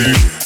me.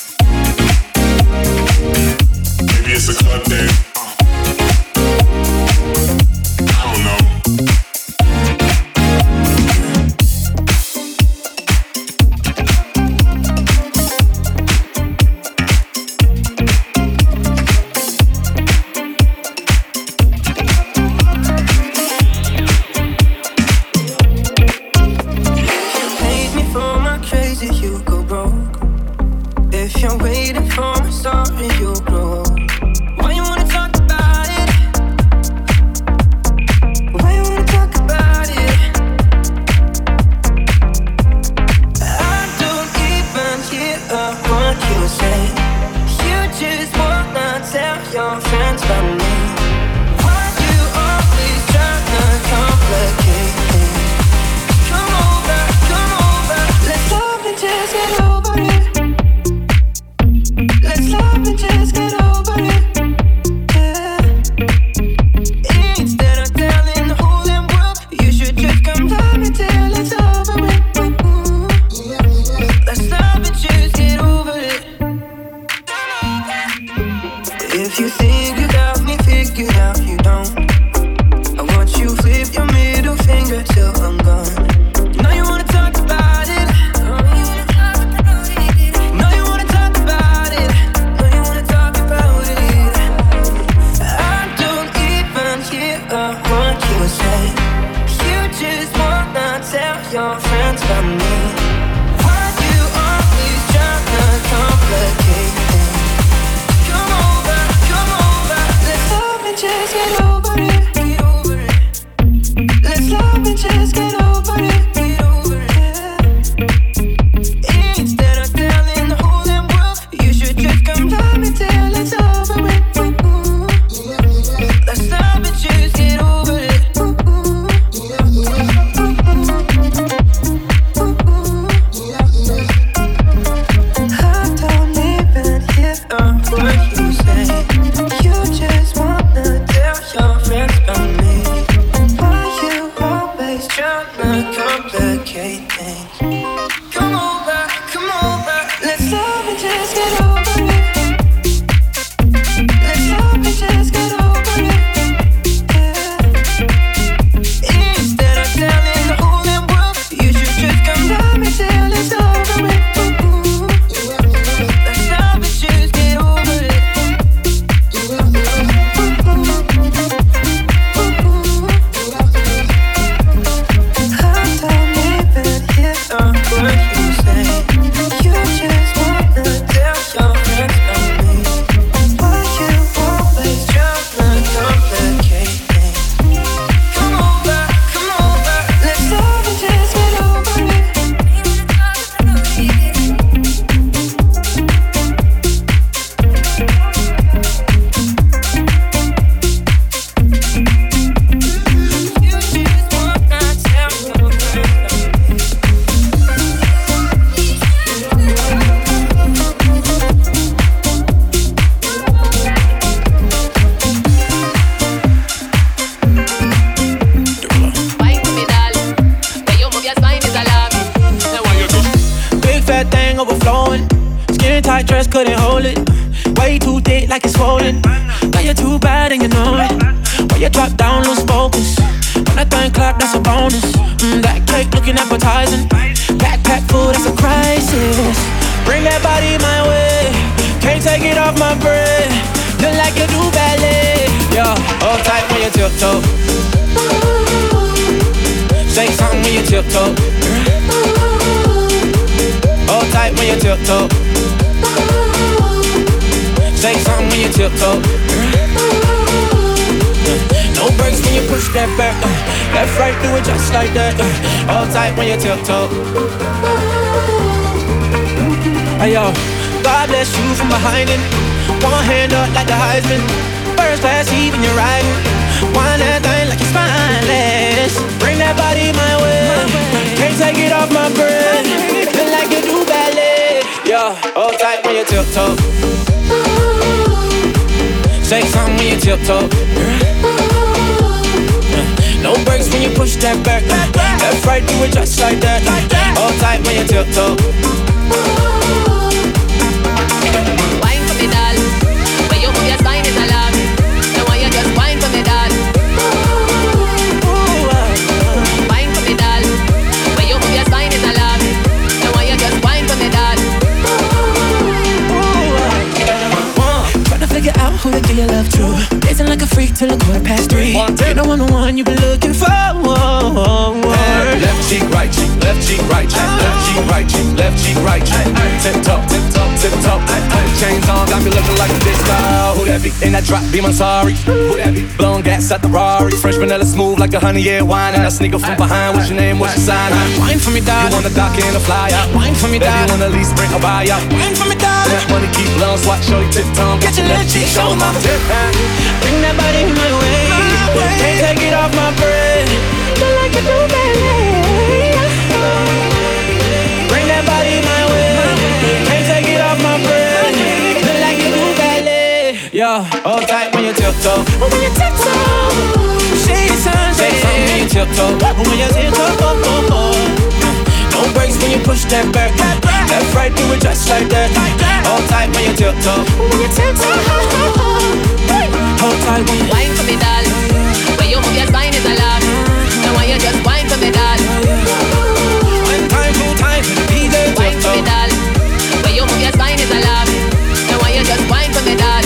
overflowing. Skin tight dress couldn't hold it. Way too thick, like it's swollen. Now you're too bad and you know it. When you drop down, lose focus. When that thing clap, that's a bonus. Mm, that cake looking appetizing. Backpack full, that's a crisis. Bring that body my way. Can't take it off my bread. Look like you do ballet. yeah? All tight when you tiptoe. Say something when you tiptoe tight when you tiptoe. Say something when you tiptoe. Uh, no breaks when you push that back. Uh, left, right, do it just like that. Uh, all tight when you tiptoe. Hey yo, God bless you from behind it. One hand up like the Heisman. First class, even you're riding. Wind that thing like it's spineless. Bring that body my way. Can't take it off my brain. Yeah, hold tight when you tiptoe. Say something when you tiptoe. No breaks when you push that back. Left, right, do it just like that. Hold tight when you tiptoe. like a freak till a quarter past three. One. You know I'm the one you've been looking for. Left cheek, right cheek, left cheek, right cheek, left oh. cheek, right cheek, left cheek, right cheek. Tip top, tip top, tip top. Chains on, got me looking like a disco. Who that be? In that drop, be my sorry. Who that be? Blown gas at the Rari. Fresh vanilla smooth like a honey year wine. And I sneak up from behind. What's your name? What's your sign? Wine for me, dad. You wanna dock in a fly out? Wine for me, dad. You wanna lease, bring a buy out? Wine for me, dad. That money keep blowing, swatch show you tip tongue. Get your left cheek, show my tip that body my way. My Can't take it off my brain. Feel like you. Bring that body my way. Can't take it off my brain. Feel like you do, baby. Yeah, tight when you tiptoe. When you tiptoe. Shade sunshade. Shade when you tiptoe. When you tiptoe. Oh, oh, oh. No breaks when you push that back. That. Left, right, do it just. Like that. All tight when you tiptoe. When you tiptoe total. Wine for me, doll. You move your spine. Now why you just wine for me, time, time, for me, you move your spine. Now why you just for me.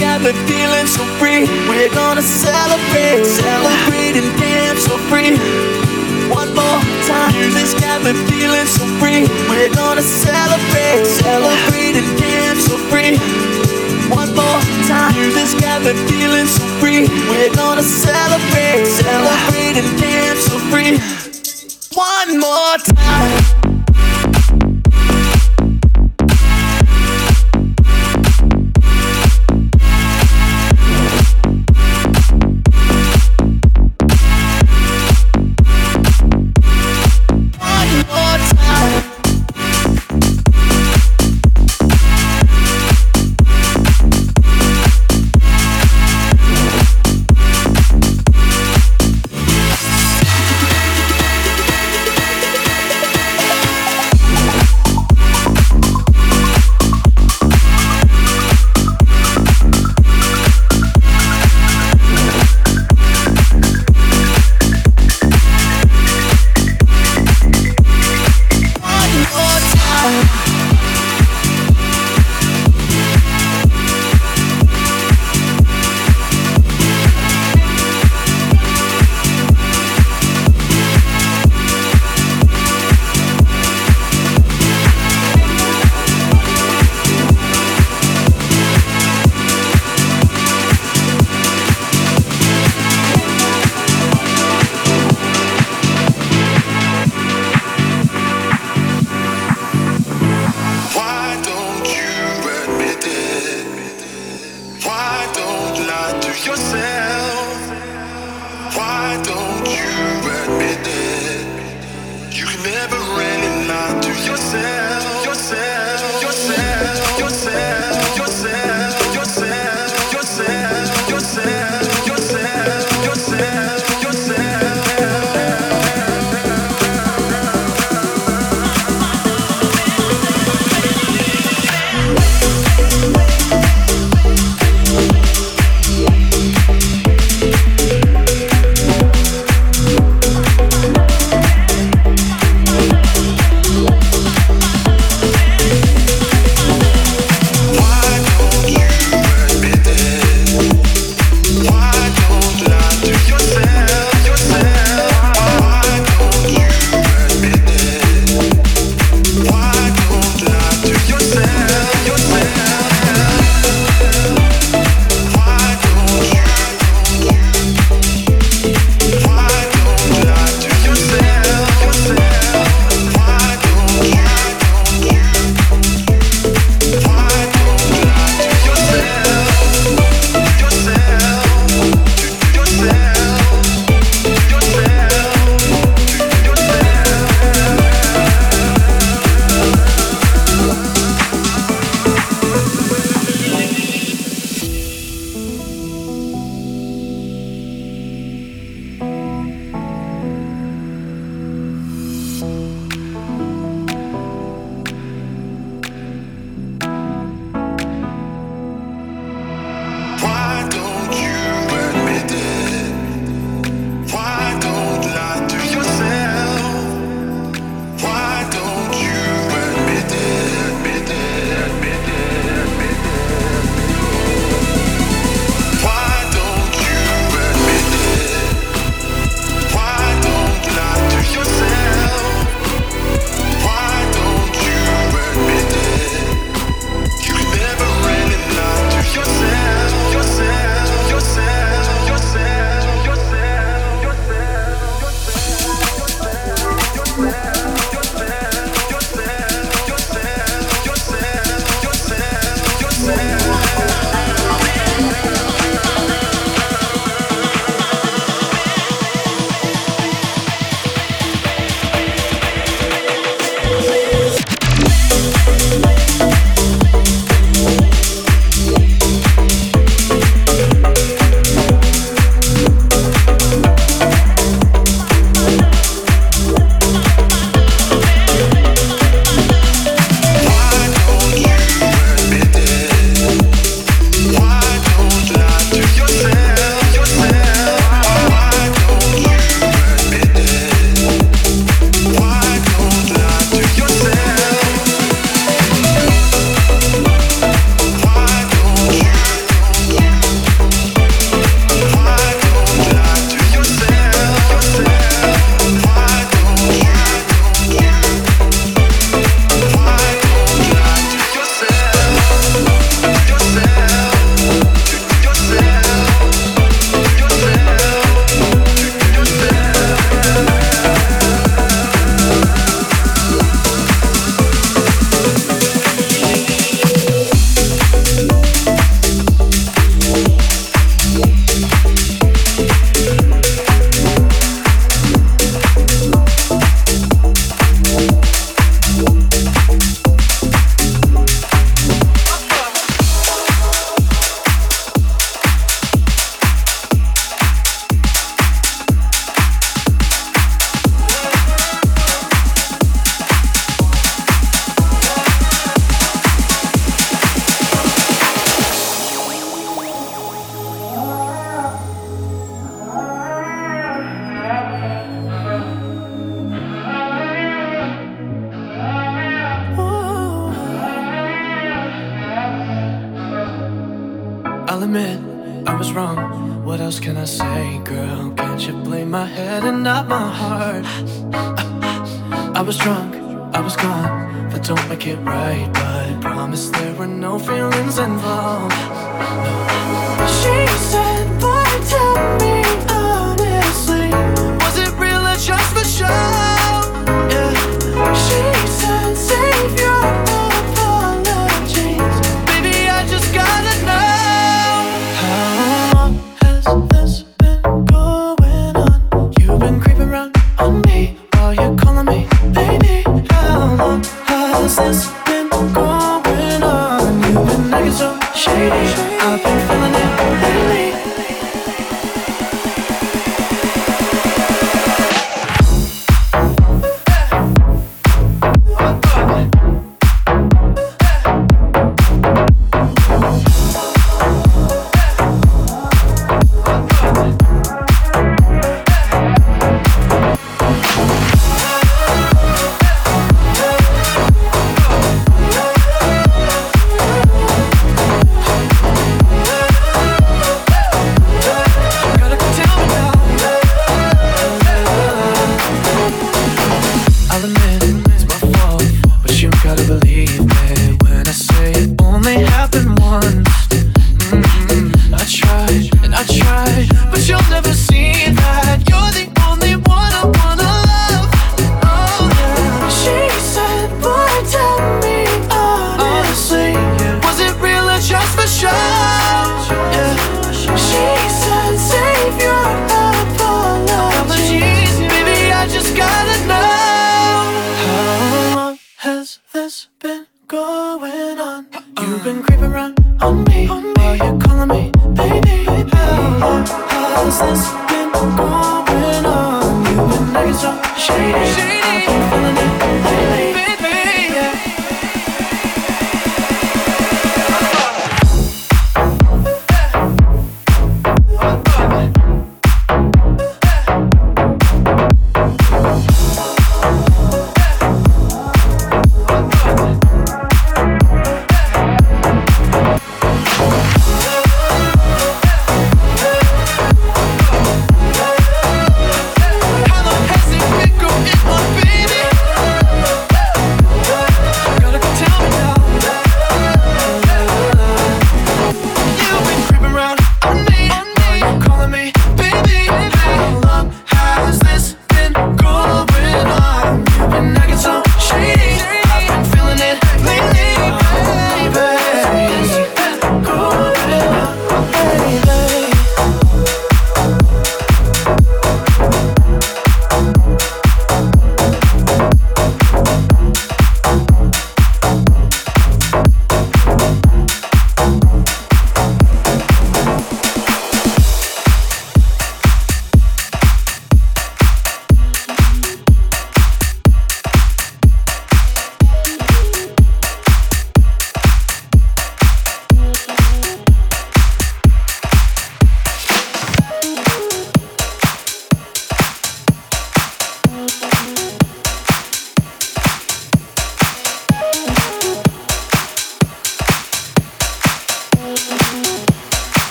got me feeling so free. We're gonna celebrate.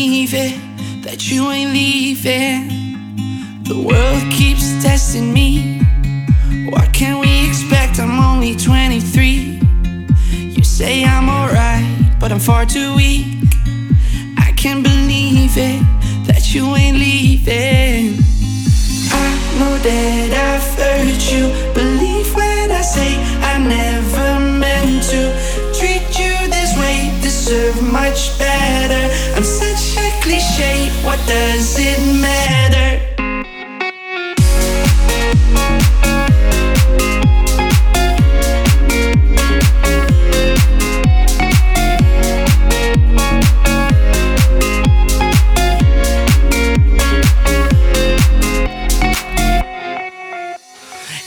Believe it that you ain't leaving. The world keeps testing me. What can we expect? I'm only 23. You say I'm alright, but I'm far too weak. I can't believe it that you ain't leaving. I know that I've hurt you. Believe when I say I never meant to treat you this way. Deserve much better. I'm such cliche. What does it matter?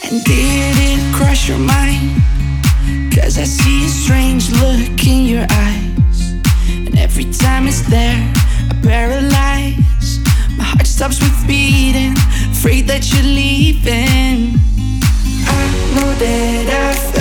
And did it cross your mind? Cause I see a strange look in your eyes. And every time it's there, I paralyze. My heart stops with beating, afraid that you're leaving. I know that I've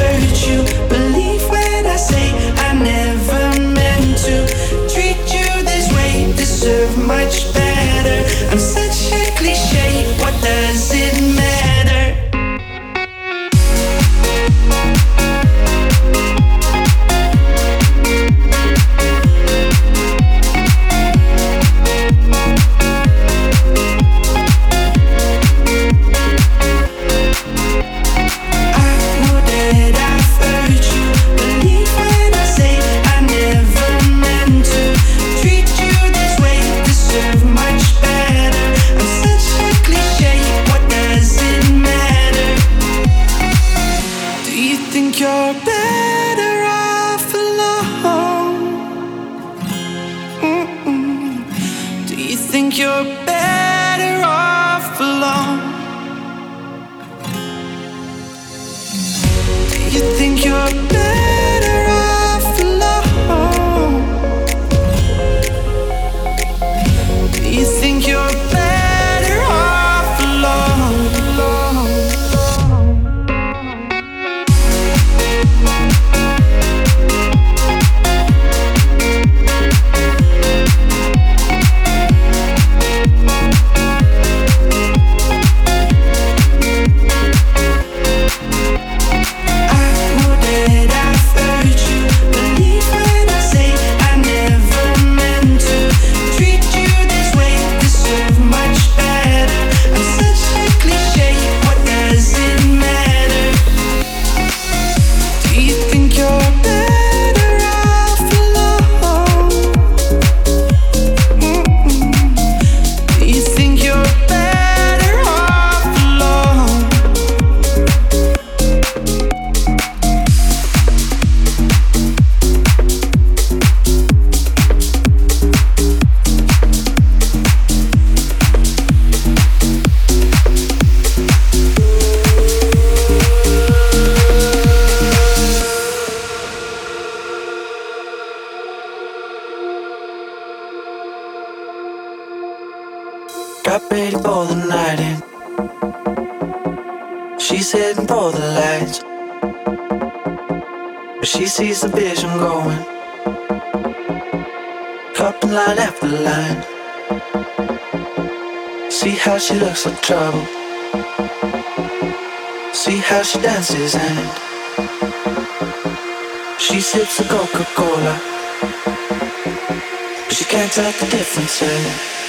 think you're better off alone? Mm-mm. Do you think you're better off alone? Do you think you're better See how she looks like trouble. See how she dances and she sips the Coca Cola. But she can't tell the difference. Eh?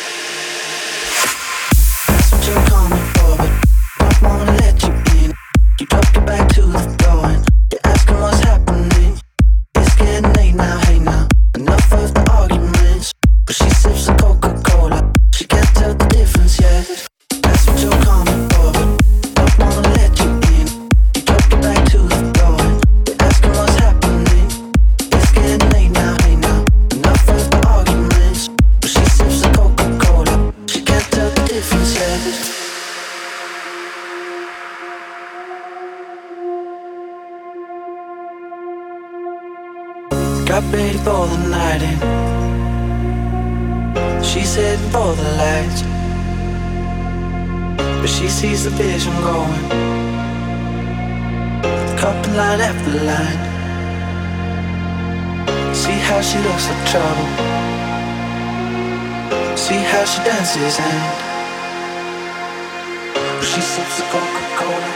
Coca-Cola.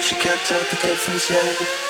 She can't tell the difference yet.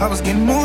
I was getting more